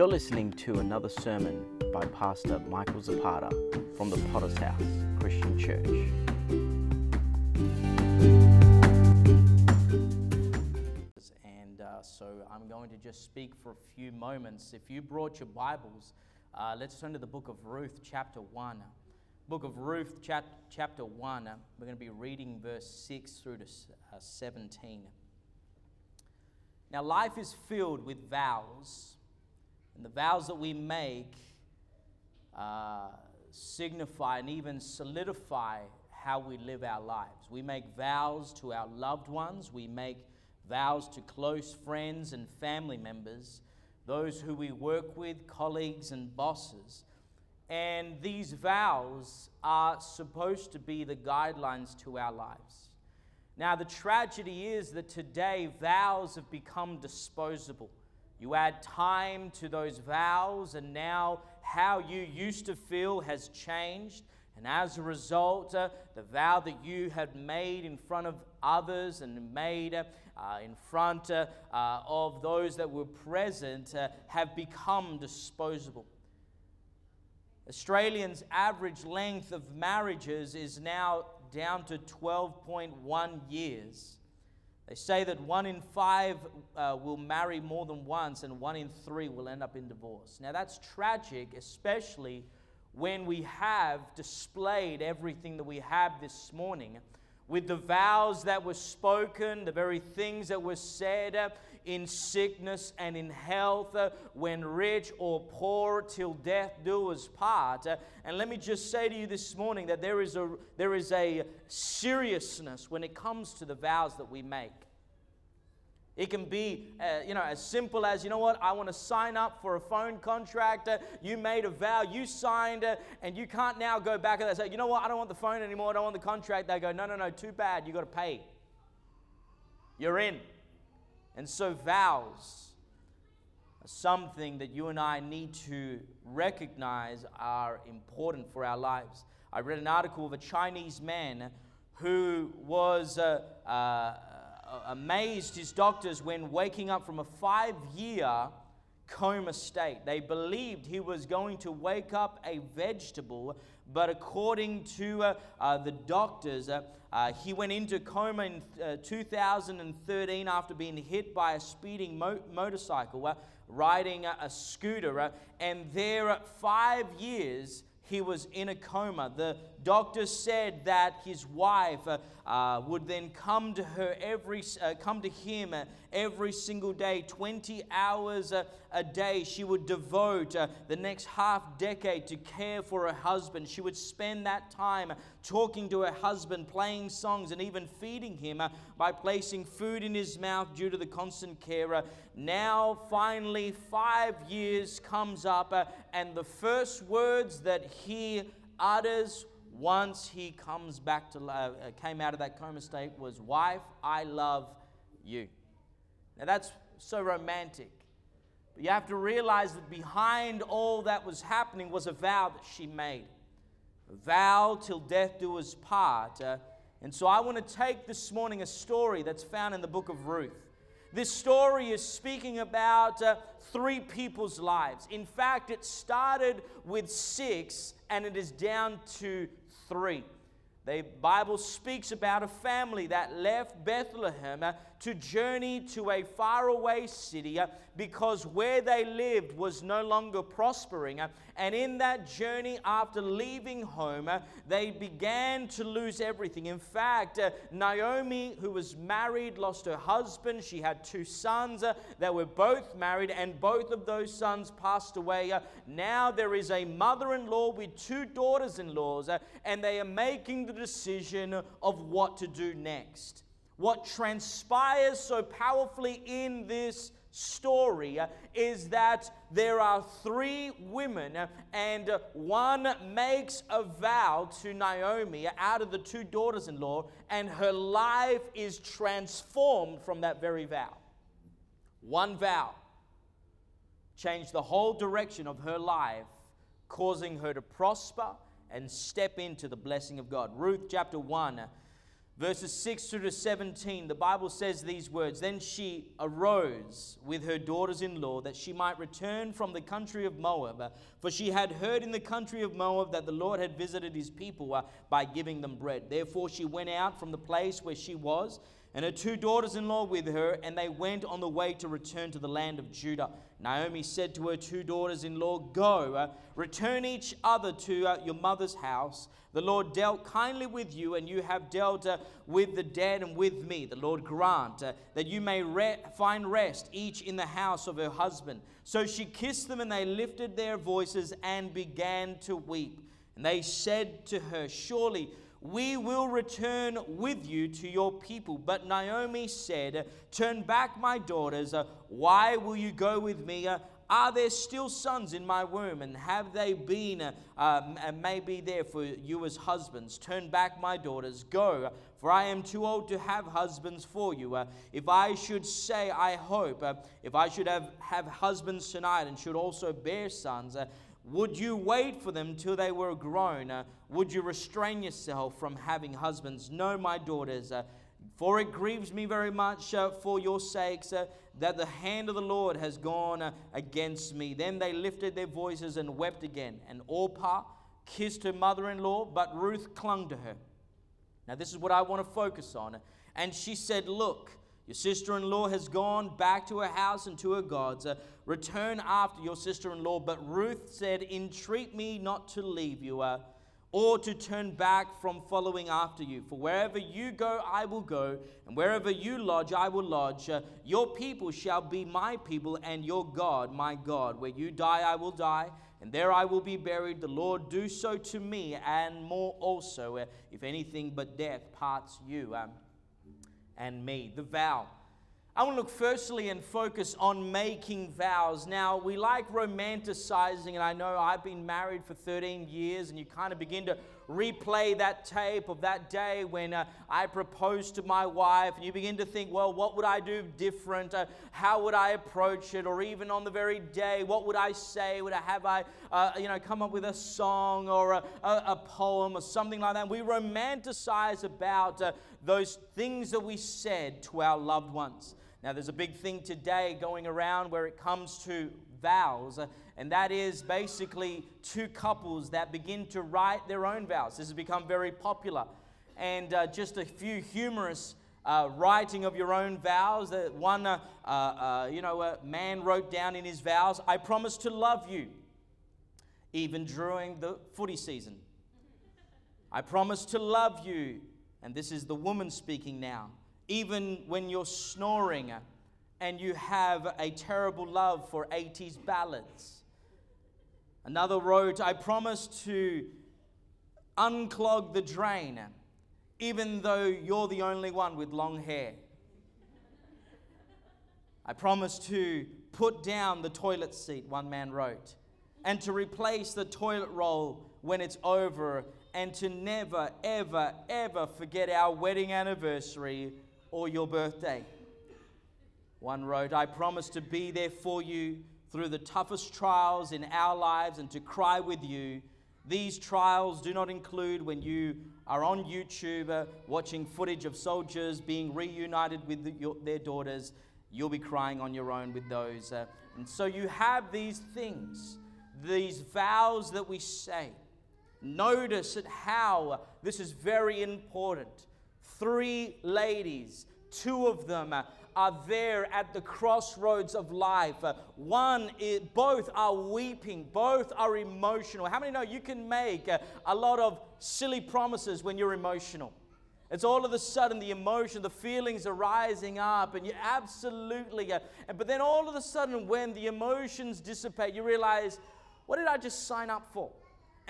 You're listening to another sermon by Pastor Michael Zapata from the Potter's House Christian Church. And uh, so I'm going to just speak for a few moments. If you brought your Bibles, uh, let's turn to the book of Ruth, chapter 1. Book of Ruth, chap- chapter 1. We're going to be reading verse 6 through to uh, 17. Now, life is filled with vows, and the vows that we make uh, signify and even solidify how we live our lives. We make vows to our loved ones, we make vows to close friends and family members, those who we work with, colleagues and bosses. And these vows are supposed to be the guidelines to our lives. Now, the tragedy is that today vows have become disposable. You add time to those vows, and now how you used to feel has changed. And as a result, uh, the vow that you had made in front of others and made uh, in front uh, uh of those that were present uh, have become disposable. Australians' average length of marriages is now down to 12.1 years. They say that one in five uh, will marry more than once, and one in three will end up in divorce. Now, that's tragic, especially when we have displayed everything that we have this morning with the vows that were spoken, the very things that were said in sickness and in health, uh, when rich or poor, till death do us part. Uh, and let me just say to you this morning that there is a, there is a seriousness when it comes to the vows that we make. It can be, uh, you know, as simple as, you know what, I want to sign up for a phone contract. Uh, you made a vow, you signed it, and you can't now go back and say, you know what, I don't want the phone anymore, I don't want the contract. They go, no, no, no, too bad, you got to pay. You're in. And so vows are something that you and I need to recognize are important for our lives. I read an article of a Chinese man who was uh, uh, amazed his doctors when waking up from a five year coma state. They believed he was going to wake up a vegetable, but according to uh, uh, the doctors, uh, uh he went into coma in uh, 2013 after being hit by a speeding mo- motorcycle, riding a, a scooter, and there, five years, he was in a coma. The doctor said that his wife uh, uh, would then come to her every, uh, come to him uh, every single day, 20 hours a, day. She would devote uh, the next half decade to care for her husband. She would spend that time talking to her husband, playing songs, and even feeding him by placing food in his mouth due to the constant care. now, finally, five years comes up, and the first words that he utters once he comes back to uh, came out of that coma state was wife i love you now that's so romantic but you have to realize that behind all that was happening was a vow that she made a vow till death do us part uh, and so i want to take this morning a story that's found in the book of ruth this story is speaking about uh, three people's lives. In fact, it started with six and it is down to 3. The Bible speaks about a family that left Bethlehem uh, to journey to a faraway city uh, because where they lived was no longer prospering. Uh, and in that journey, after leaving home, uh, they began to lose everything. In fact, Naomi, who was married, lost her husband. She had two sons that were both married, and both of those sons passed away. now there is a mother in law with two daughters in laws, and they are making the decision of what to do next what transpires so powerfully in this story is that there are three women, and one makes a vow to Naomi out of the two daughters in law, and her life is transformed from that very vow. One vow changed the whole direction of her life, causing her to prosper and step into the blessing of God. Ruth chapter 1 verses 6 through to 17, the Bible says these words Then she arose with her daughters in law that she might return from the country of Moab, for she had heard in the country of Moab that the Lord had visited his people uh, by giving them bread. Therefore she went out from the place where she was and her two daughters in law with her, and they went on the way to return to the land of Judah. Naomi said to her two daughters in law, Go, uh, return each other to uh, your mother's house. The Lord dealt kindly with you, and you have dealt uh, with the dead and with me. The Lord grant uh, that you may re- find rest, each in the house of her husband. So she kissed them, and they lifted their voices and began to weep. And they said to her, Surely we will return with you to your people. But Naomi said, Turn back, my daughters. Why will you go with me? Are there still sons in my womb? And have they been uh, um, and may be there for you as husbands? Turn back, my daughters. Go, for I am too old to have husbands for you. Uh, if I should say, I hope, if I should have, have husbands tonight and should also bear sons, would you wait for them till they were grown? Uh, would you restrain yourself from having husbands? No, my daughters, uh, for it grieves me very much uh, for your sakes uh, that the hand of the Lord has gone uh, against me. Then they lifted their voices and wept again. And Orpah kissed her mother in law, but Ruth clung to her. Now, this is what I want to focus on. And she said, Look, your sister in law has gone back to her house and to her gods. Uh, return after your sister in law. But Ruth said, Entreat me not to leave you. Uh, or to turn back from following after you. For wherever you go, I will go, and wherever you lodge, I will lodge. Uh, your people shall be my people, and your God, my God. Where you die, I will die, and there I will be buried. The Lord do so to me, and more also, uh, if anything but death parts you um, and me. The vow. I want to look firstly and focus on making vows. Now, we like romanticizing, and I know I've been married for 13 years, and you kind of begin to replay that tape of that day when uh, I proposed to my wife, and you begin to think, well, what would I do different? Uh, how would I approach it? Or even on the very day, what would I say? Would I have I, uh, you know, come up with a song or a, a, a, poem or something like that? We romanticize about uh, those things that we said to our loved ones. Now, there's a big thing today going around where it comes to vows, uh, and that is basically two couples that begin to write their own vows. This has become very popular. And uh, just a few humorous uh, writing of your own vows. That one, uh, uh, uh, you know, a man wrote down in his vows, I promise to love you, even during the footy season. I promise to love you. And this is the woman speaking now even when you're snoring and you have a terrible love for 80s ballads. Another wrote, I promise to unclog the drain, even though you're the only one with long hair. I promise to put down the toilet seat, one man wrote, and to replace the toilet roll when it's over, and to never, ever, ever forget our wedding anniversary or your birthday. One wrote, I promise to be there for you through the toughest trials in our lives and to cry with you. These trials do not include when you are on YouTube uh, watching footage of soldiers being reunited with your, their daughters. You'll be crying on your own with those. Uh, and so you have these things, these vows that we say. Notice at how this is very important three ladies. Two of them uh, are there at the crossroads of life. One, both are weeping, both are emotional. How many know you can make a lot of silly promises when you're emotional? It's all of a sudden the emotion, the feelings are rising up, and you absolutely, uh, but then all of a sudden, when the emotions dissipate, you realize, what did I just sign up for?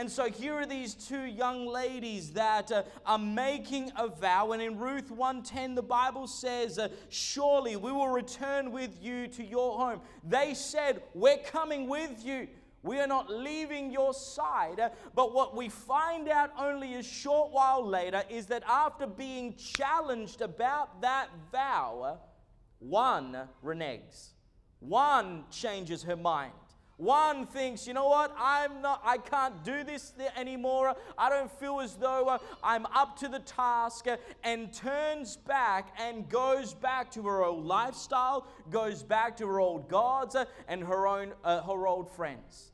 And so here are these two young ladies that uh, are making a vow. And in Ruth 110, the Bible says, uh, Surely we will return with you to your home. They said, We're coming with you. We are not leaving your side. But what we find out only a short while later is that after being challenged about that vow, one reneges, one changes her mind. One thinks, you know what, I'm not, I can't do this anymore. I don't feel as though uh, I'm up to the task, and turns back and goes back to her old lifestyle, goes back to her old gods uh, and her own uh, her old friends.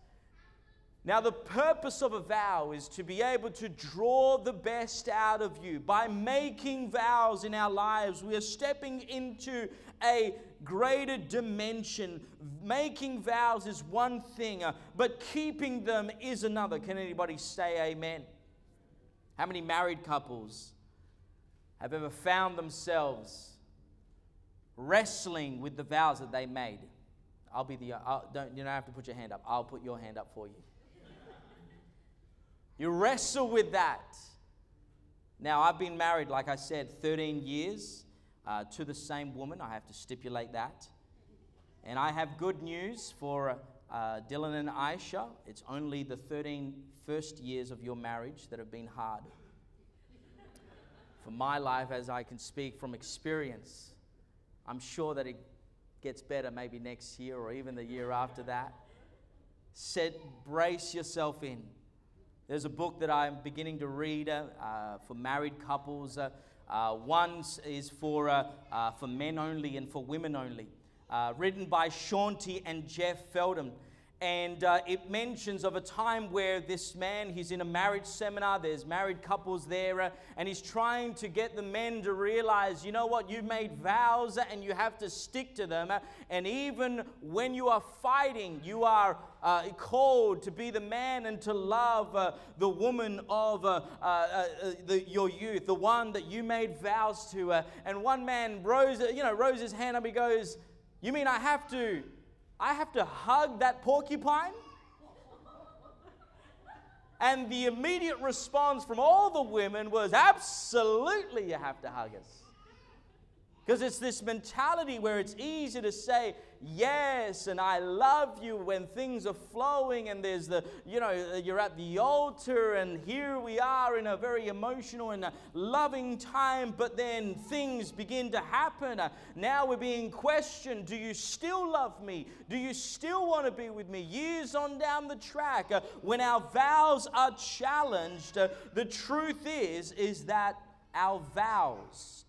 Now, the purpose of a vow is to be able to draw the best out of you. By making vows in our lives, we are stepping into a greater dimension. Making vows is one thing, uh, but keeping them is another. Can anybody say amen? How many married couples have ever found themselves wrestling with the vows that they made? I'll be the, I'll, don't, you don't have to put your hand up. I'll put your hand up for you. You wrestle with that. Now, I've been married, like I said, 13 years uh, to the same woman. I have to stipulate that. And I have good news for uh, Dylan and Aisha. It's only the 13 first years of your marriage that have been hard. for my life, as I can speak from experience, I'm sure that it gets better maybe next year or even the year after that. Set, brace yourself in. There's a book that I'm beginning to read uh, for married couples. Uh, uh, one is for, uh, uh, for men only and for women only, uh, written by Shaunti and Jeff Feldhahn and uh, it mentions of a time where this man he's in a marriage seminar there's married couples there uh, and he's trying to get the men to realize you know what? You made vows and you have to stick to them uh, and even when you are fighting you are uh, called to be the man and to love uh, the woman of uh, the, your youth the one that you made vows to and one man rose you know rose his hand up he goes you mean i have to I have to hug that porcupine? And the immediate response from all the women was, Absolutely, you have to hug us. Because it's this mentality where it's easy to say yes and I love you when things are flowing and there's the, you know, you're at the altar and here we are in a very emotional and loving time, but then things begin to happen. Now we're being questioned Do you still love me? Do you still want to be with me? Years on down the track, uh, when our vows are challenged, uh, the truth is, is that our vows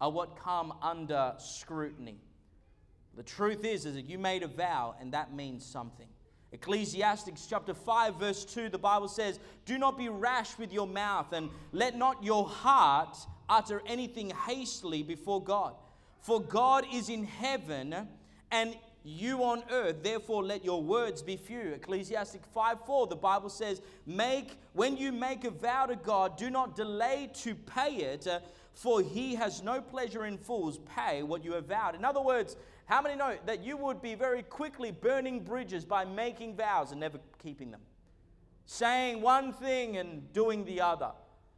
are what come under scrutiny. The truth is, is that you made a vow, and that means something. Ecclesiastes chapter 5, verse 2, the Bible says, Do not be rash with your mouth, and let not your heart utter anything hastily before God. For God is in heaven, and you on earth, therefore let your words be few. Ecclesiastic 5 4, the Bible says, Make when you make a vow to God, do not delay to pay it, uh, for he has no pleasure in fools. Pay what you have vowed. In other words, how many know that you would be very quickly burning bridges by making vows and never keeping them? Saying one thing and doing the other.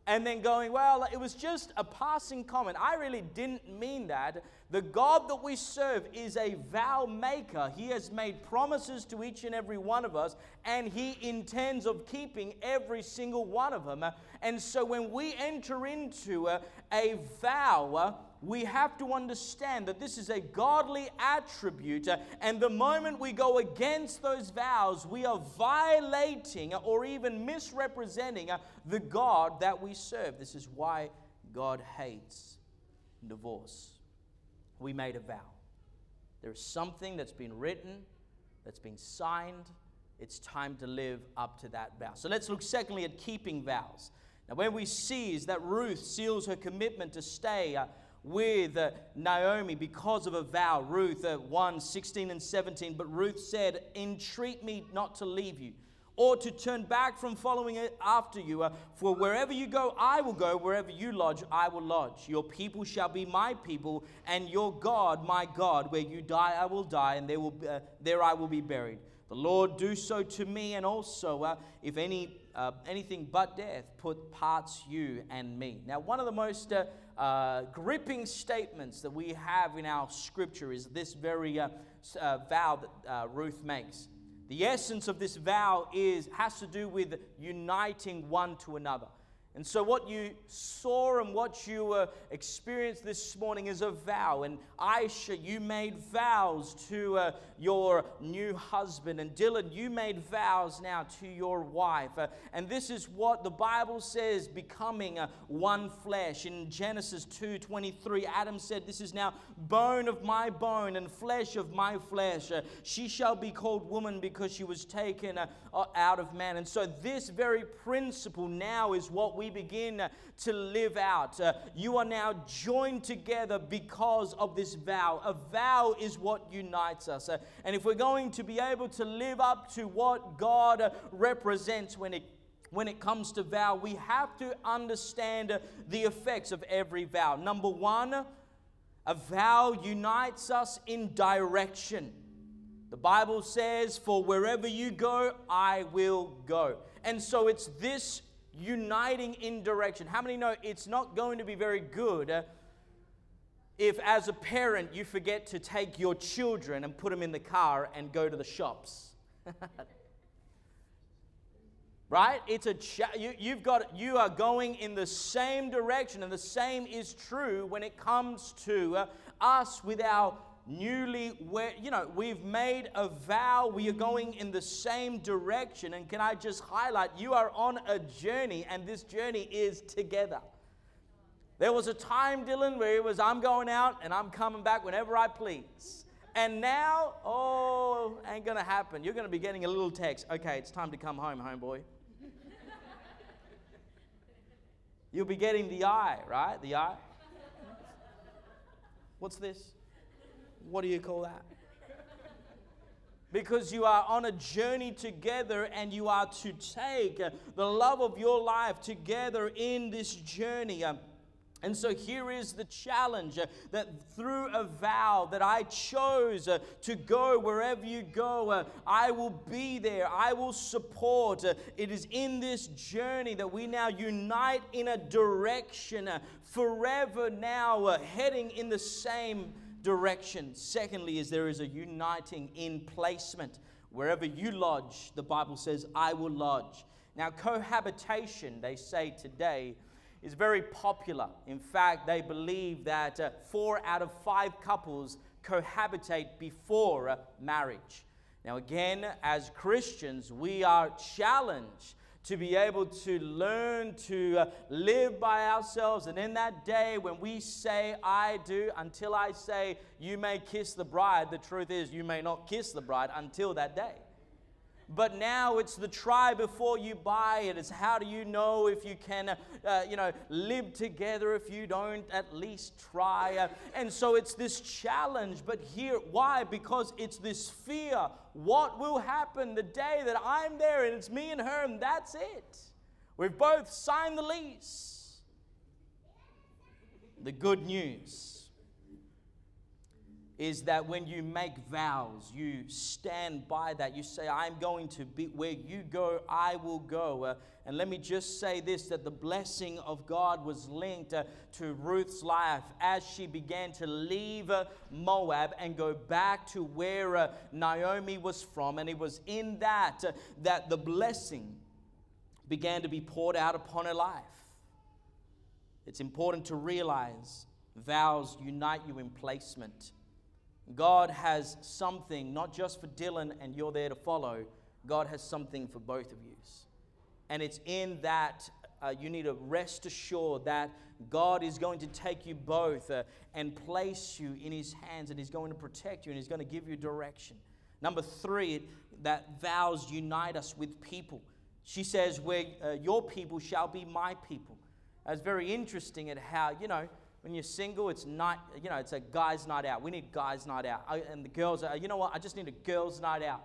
And then going, well, it was just a passing comment. I really didn't mean that. The God that we serve is a vow maker. He has made promises to each and every one of us, and He intends of keeping every single one of them. And so when we enter into a, a vow, we have to understand that this is a godly attribute. And the moment we go against those vows, we are violating or even misrepresenting the God that we serve. This is why God hates divorce we made a vow. There is something that's been written, that's been signed. It's time to live up to that vow. So let's look secondly at keeping vows. Now, where we see is that Ruth seals her commitment to stay uh, with uh, Naomi because of a vow. Ruth uh, 1 16 and 17. But Ruth said, Entreat me not to leave you or to turn back from following it after you. Uh, for wherever you go, I will go. Wherever you lodge, I will lodge. Your people shall be my people, and your God, my God. Where you die, I will die, and there, will be, uh, there I will be buried. The Lord do so to me, and also, uh, if any uh, anything but death put parts you and me. Now, one of the most uh, gripping statements that we have in our scripture is this very uh, uh, vow that uh, Ruth makes. The essence of this vow is has to do with uniting one to another. And so, what you saw and what you uh, experienced this morning is a vow. And Aisha, you made vows to uh, your new husband. And Dylan, you made vows now to your wife. Uh, and this is what the Bible says becoming uh, one flesh. In Genesis 2 23, Adam said, This is now bone of my bone and flesh of my flesh. Uh, she shall be called woman because she was taken uh, out of man. And so, this very principle now is what we we begin to live out. Uh, you are now joined together because of this vow. A vow is what unites us. Uh, and if we're going to be able to live up to what God represents when it when it comes to vow, we have to understand the effects of every vow. Number one, a vow unites us in direction. The Bible says, For wherever you go, I will go. And so it's this uniting in direction. How many know it's not going to be very good if, as a parent, you forget to take your children and put them in the car and go to the shops? right it's a cha- you, you've got you are going in the same direction and the same is true when it comes to uh, us with our newly where you know we've made a vow. We are going in the same direction. And can i just highlight you are on a journey and this journey is together. There was a time dylan where it was i'm going out and i'm coming back whenever i please. And now oh ain't gonna happen. You're gonna be getting a little text. Okay it's time to come home homeboy. You'll be getting the eye right? The eye. What's this what do you call that? Because you are on a journey together and you are to take the love of your life together in this journey. And so here is the challenge uh, that through a vow that I chose uh, to go wherever you go, uh, I will be there, I will support. It is in this journey that we now unite in a direction, forever now heading in the same direction. Secondly, is there is a uniting in placement. Wherever you lodge, the Bible says, I will lodge. Now, cohabitation, they say today, is very popular. In fact, they believe that uh, four out of five couples cohabitate before uh, marriage. Now, again, as Christians, we are challenged to be able to learn to uh, live by ourselves. And in that day, when we say, I do, until I say, you may kiss the bride, the truth is, you may not kiss the bride until that day. But now it's the try before you buy it. It's how do you know if you can, uh, you know, live together if you don't at least try. Uh, and so it's this challenge. But here, why? Because it's this fear. What will happen the day that I'm there and it's me and her and that's it? We've both signed the lease. The good news is that when you make vows, you stand by that. You say, I'm going to be where you go, I will go. Uh, and let me just say this that the blessing of God was linked uh, to Ruth's life as she began to leave uh, Moab and go back to where uh, Naomi was from. And it was in that uh, that the blessing began to be poured out upon her life. It's important to realize vows unite you in placement. God has something, not just for Dylan and you're there to follow, God has something for both of you. And it's in that uh, you need to rest assured that God is going to take you both uh, and place you in His hands, and He's going to protect you, and He's going to give you direction. Number three, that vows unite us with people. She says, Where uh, your people shall be my people. That's very interesting at how, you know, when you're single, it's night, you know, it's a guy's night out. We need guys' night out. And the girls are, you know what, I just need a girls' night out.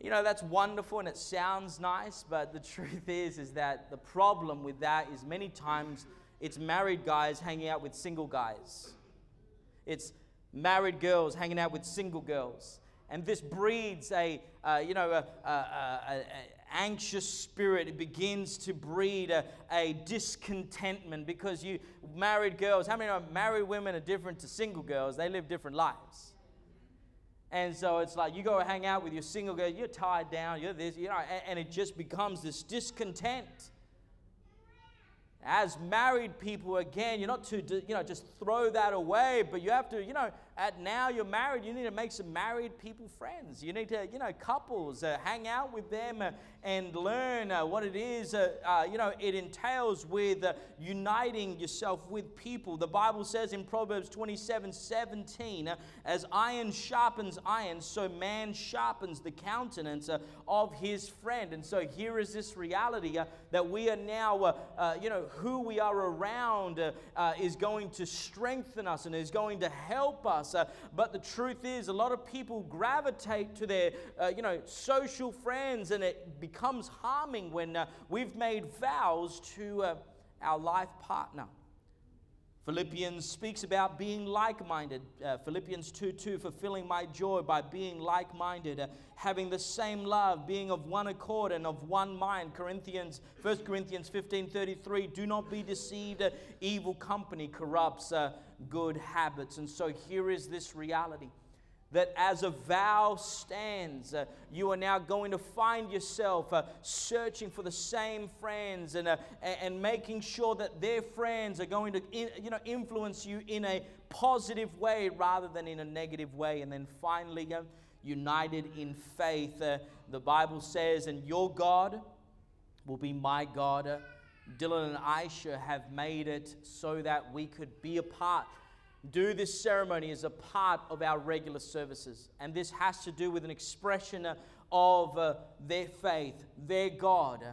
You know, that's wonderful and it sounds nice, but the truth is, is that the problem with that is many times it's married guys hanging out with single guys. It's married girls hanging out with single girls. And this breeds a, uh, you know, a, a, a, anxious spirit. It begins to breed a, a discontentment because you married girls, how many married women are different to single girls? They live different lives. And so it's like you go hang out with your single girl, you're tied down, you're this, you know, and, and it just becomes this discontent. as married people again you're not to you know just throw that away but you have to you know at now you're married, you need to make some married people friends. You need to, you know, couples, uh, hang out with them uh, and learn uh, what it is, uh, uh, you know, it entails with uniting yourself with people. The Bible says in Proverbs 27 17, as iron sharpens iron, so man sharpens the countenance of his friend. And so here is this reality that we are now, you know, who we are around is going to strengthen us and is going to help us us. Uh, but the truth is, a lot of people gravitate to their, uh, you know, social friends, and it becomes harming when uh, we've made vows to uh, our life partner. Philippians speaks about being like minded. Uh, Philippians 2 2, fulfilling my joy by being like minded, uh, having the same love, being of one accord and of one mind. Corinthians, 1 Corinthians 15 33, do not be deceived. Uh, evil company corrupts uh, good habits. And so here is this reality that as a vow stands, uh, you are now going to find yourself uh, searching for the same friends and, uh, and making sure that their friends are going to in, you know, influence you in a positive way rather than in a negative way. And then finally, uh, united in faith, uh, the Bible says, and your God will be my God. Uh, Dylan and Aisha have made it so that we could be a part do this ceremony as a part of our regular services. And this has to do with an expression of uh, their faith. Their God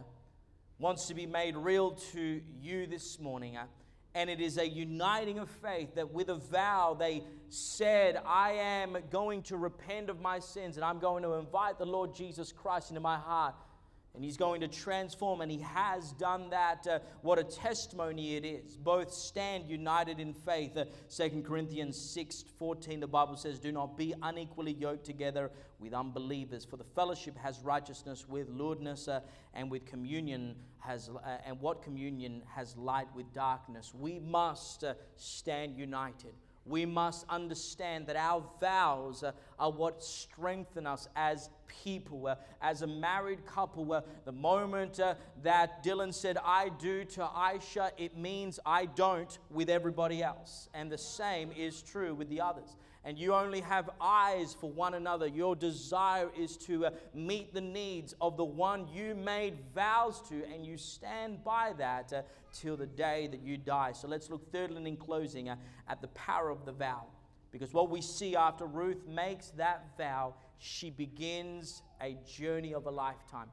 wants to be made real to you this morning. Uh, and it is a uniting of faith that with a vow they said, I am going to repent of my sins and I'm going to invite the Lord Jesus Christ into my heart and he's going to transform, and he has done that. Uh, what a testimony it is. Both stand united in faith. Uh, 2 Corinthians 6 14, the Bible says, Do not be unequally yoked together with unbelievers, for the fellowship has righteousness with lewdness, uh, and with communion has, uh, and what communion has light with darkness. We must uh, stand united we must understand that our vows uh, are what strengthen us as people, uh, as a married couple. Uh, the moment uh, that Dylan said, I do to Aisha, it means I don't with everybody else. And the same is true with the others and you only have eyes for one another. Your desire is to uh, meet the needs of the one you made vows to, and you stand by that uh, till the day that you die. So let's look thirdly and in closing uh, at the power of the vow. Because what we see after Ruth makes that vow, she begins a journey of a lifetime.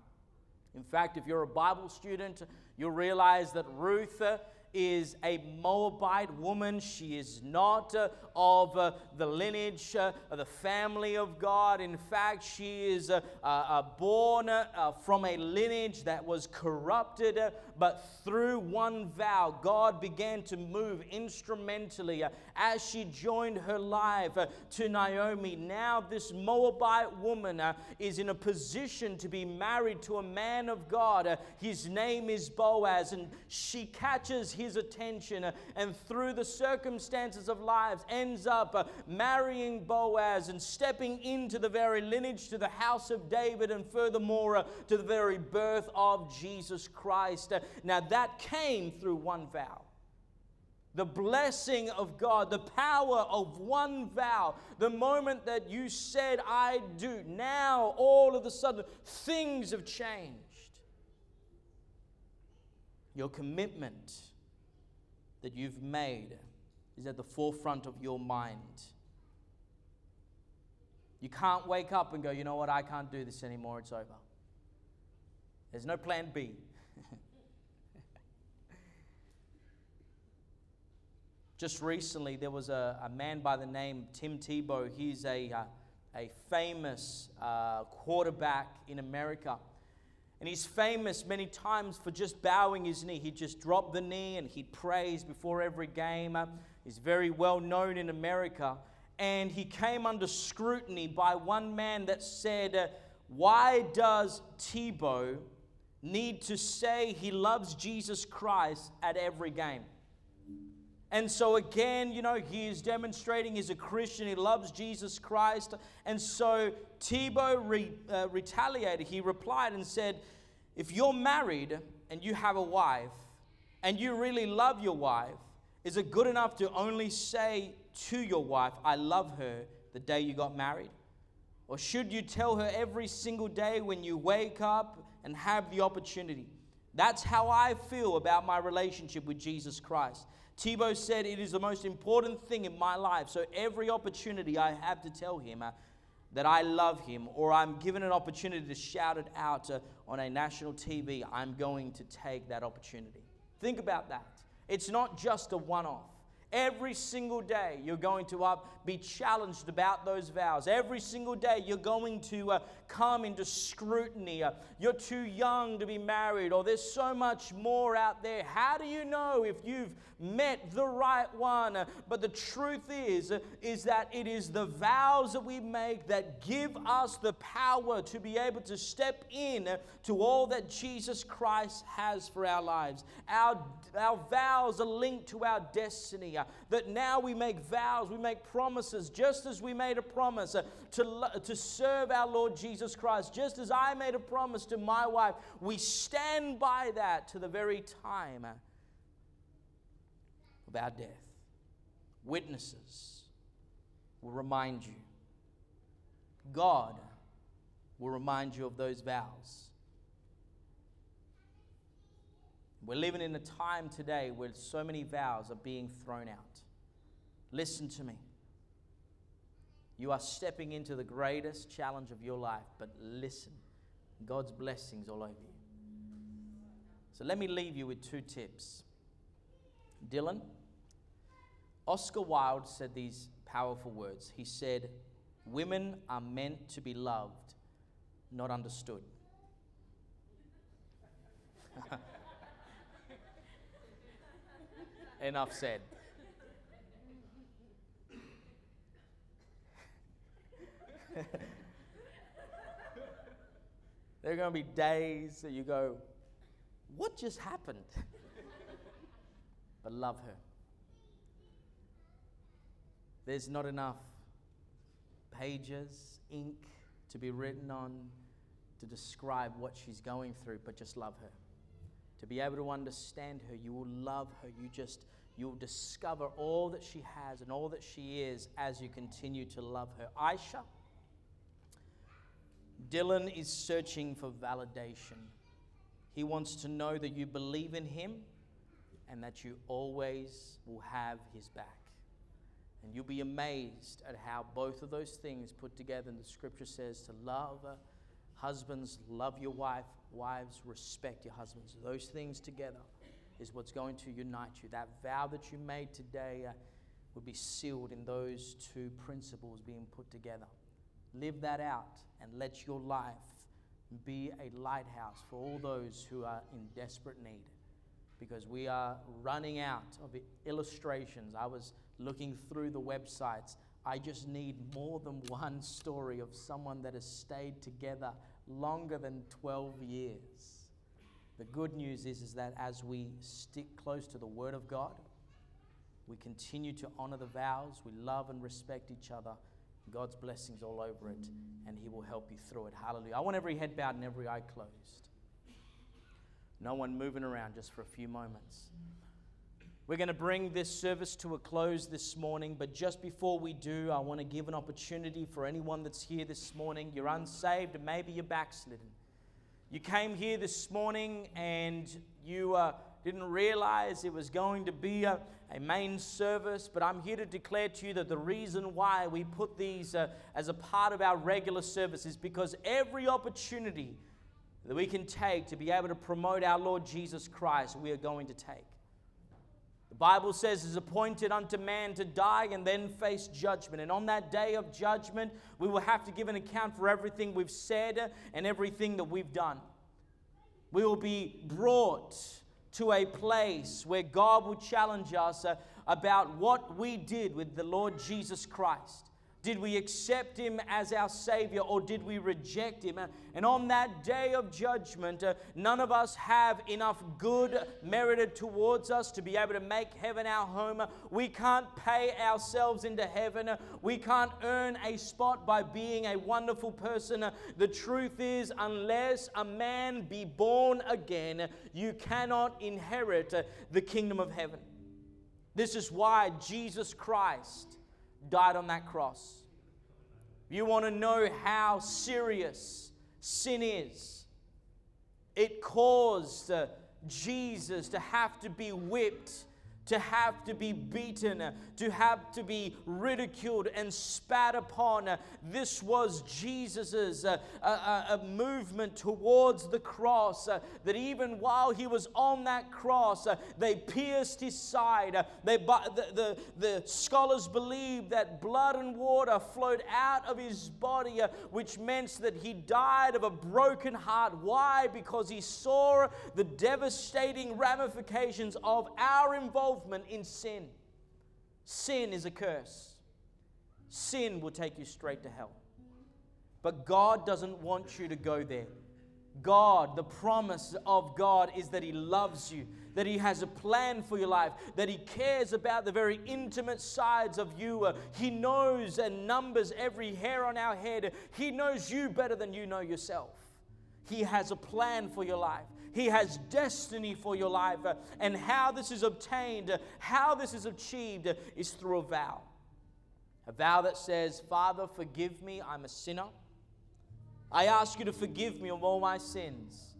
In fact, if you're a Bible student, you'll realize that Ruth uh, is a Moabite woman. She is not uh, of uh, the lineage uh, of the family of God. In fact, she is uh, uh, born from a lineage that was corrupted, but through one vow, God began to move instrumentally as she joined her life to Naomi. Now, this Moabite woman is in a position to be married to a man of God. his name is Boaz, and she catches his attention uh, and through the circumstances of lives ends up uh, marrying Boaz and stepping into the very lineage to the house of David and furthermore uh, to the very birth of Jesus Christ. Now that came through one vow the blessing of God, the power of one vow, the moment that you said, I do, now all of a sudden things have changed. Your commitment that you've made is at the forefront of your mind. You can't wake up and go, you know what, I can't do this anymore, it's over. There's no plan B. Just recently, there was a, a, man by the name Tim Tebow. He's a, uh, a famous uh, quarterback in America. And he's famous many times for just bowing his knee. He'd just drop the knee and he'd praise before every game. He's very well known in America. And he came under scrutiny by one man that said, uh, Why does Tebow need to say he loves Jesus Christ at every game? And so, again, you know, he is demonstrating he's a Christian, he loves Jesus Christ. And so, Tebow re, uh, retaliated. He replied and said, If you're married and you have a wife, and you really love your wife, is it good enough to only say to your wife, I love her the day you got married? Or should you tell her every single day when you wake up and have the opportunity? That's how I feel about my relationship with Jesus Christ. Tebow said, It is the most important thing in my life. So every opportunity I have to tell him uh, that I love him, or I'm given an opportunity to shout it out uh, on a national TV, I'm going to take that opportunity. Think about that. It's not just a one off. Every single day, you're going to uh, be challenged about those vows. Every single day, you're going to uh, come into scrutiny. Uh, you're too young to be married, or there's so much more out there. How do you know if you've met the right one? Uh, but the truth is, uh, is that it is the vows that we make that give us the power to be able to step in uh, to all that Jesus Christ has for our lives. Our, our vows are linked to our destiny that now we make vows, we make promises, just as we made a promise uh, to, to serve our Lord Jesus Christ, just as I made a promise to my wife. We stand by that to the very time uh, of our death. Witnesses will remind you. God will remind you of those vows. We're living in a time today where so many vows are being thrown out. Listen to me. You are stepping into the greatest challenge of your life, but listen. God's blessings all over you. So let me leave you with two tips. Dylan, Oscar Wilde said these powerful words. He said, Women are meant to be loved, not understood. Enough said. there are going to be days that you go, What just happened? but love her. There's not enough pages, ink to be written on to describe what she's going through, but just love her to be able to understand her. You will love her. You just, you'll discover all that she has and all that she is as you continue to love her. Aisha, Dylan is searching for validation. He wants to know that you believe in him and that you always will have his back. And you'll be amazed at how both of those things put together, and the scripture says to love husbands, love your wife, Wives, respect your husbands. Those things together is what's going to unite you. That vow that you made today uh, will be sealed in those two principles being put together. Live that out and let your life be a lighthouse for all those who are in desperate need. Because we are running out of illustrations. I was looking through the websites. I just need more than one story of someone that has stayed together longer than 12 years. The good news is, is that as we stick close to the Word of God, we continue to honor the vows, we love and respect each other. God's blessings all over it, and He will help you through it. Hallelujah. I want every head bowed and every eye closed. No one moving around just for a few moments. We're going to bring this service to a close this morning, but just before we do, I want to give an opportunity for anyone that's here this morning. You're unsaved and maybe you're backslidden. You came here this morning and you uh, didn't realize it was going to be a, a, main service, but I'm here to declare to you that the reason why we put these uh, as a part of our regular service is because every opportunity that we can take to be able to promote our Lord Jesus Christ, we are going to take. Bible says it's appointed unto man to die and then face judgment. And on that day of judgment, we will have to give an account for everything we've said and everything that we've done. We will be brought to a place where God will challenge us uh, about what we did with the Lord Jesus Christ. Did we accept him as our Savior or did we reject him? And on that day of judgment, uh, none of us have enough good merited towards us to be able to make heaven our home. We can't pay ourselves into heaven. We can't earn a spot by being a wonderful person. The truth is, unless a man be born again, you cannot inherit the kingdom of heaven. This is why Jesus Christ died on that cross. You want to know how serious sin is? It caused uh, Jesus to have to be whipped to have to be beaten, to have to be ridiculed and spat upon. This was Jesus's uh, uh, uh, movement towards the cross. Uh, that even while he was on that cross, uh, they pierced his side. Uh, they, the, the, the, scholars believe that blood and water flowed out of his body, which meant that he died of a broken heart. Why? Because he saw the devastating ramifications of our involvement involvement in sin. Sin is a curse. Sin will take you straight to hell. But God doesn't want you to go there. God, the promise of God is that He loves you, that He has a plan for your life, that He cares about the very intimate sides of you. Uh, he knows and numbers every hair on our head. He knows you better than you know yourself. He has a plan for your life. He has destiny for your life. Uh, and how this is obtained, uh, how this is achieved, uh, is through a vow. A vow that says, Father, forgive me, I'm a sinner. I ask you to forgive me of all my sins.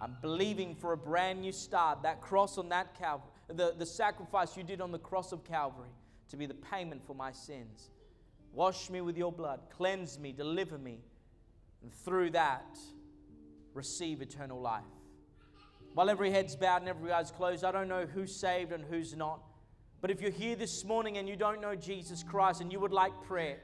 I'm believing for a brand new start. That cross on that Calvary, the, the sacrifice you did on the cross of Calvary to be the payment for my sins. Wash me with your blood, cleanse me, deliver me, and through that, receive eternal life. While every head's bowed and every eye's closed, I don't know who's saved and who's not. But if you're here this morning and you don't know Jesus Christ and you would like prayer,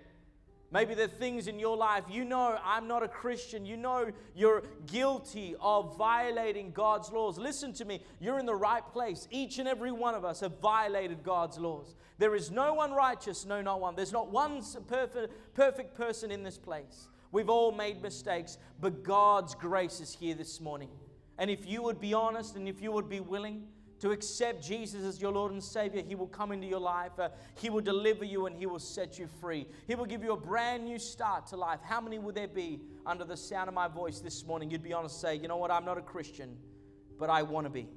maybe there are things in your life you know I'm not a Christian, you know you're guilty of violating God's laws. Listen to me, you're in the right place. Each and every one of us have violated God's laws. There is no one righteous, no, not one. There's not one perfect, perfect person in this place. We've all made mistakes, but God's grace is here this morning. And if you would be honest and if you would be willing to accept Jesus as your Lord and Savior, He will come into your life. Uh, he will deliver you and He will set you free. He will give you a brand new start to life. How many would there be under the sound of my voice this morning? You'd be honest and say, you know what, I'm not a Christian, but I want to be.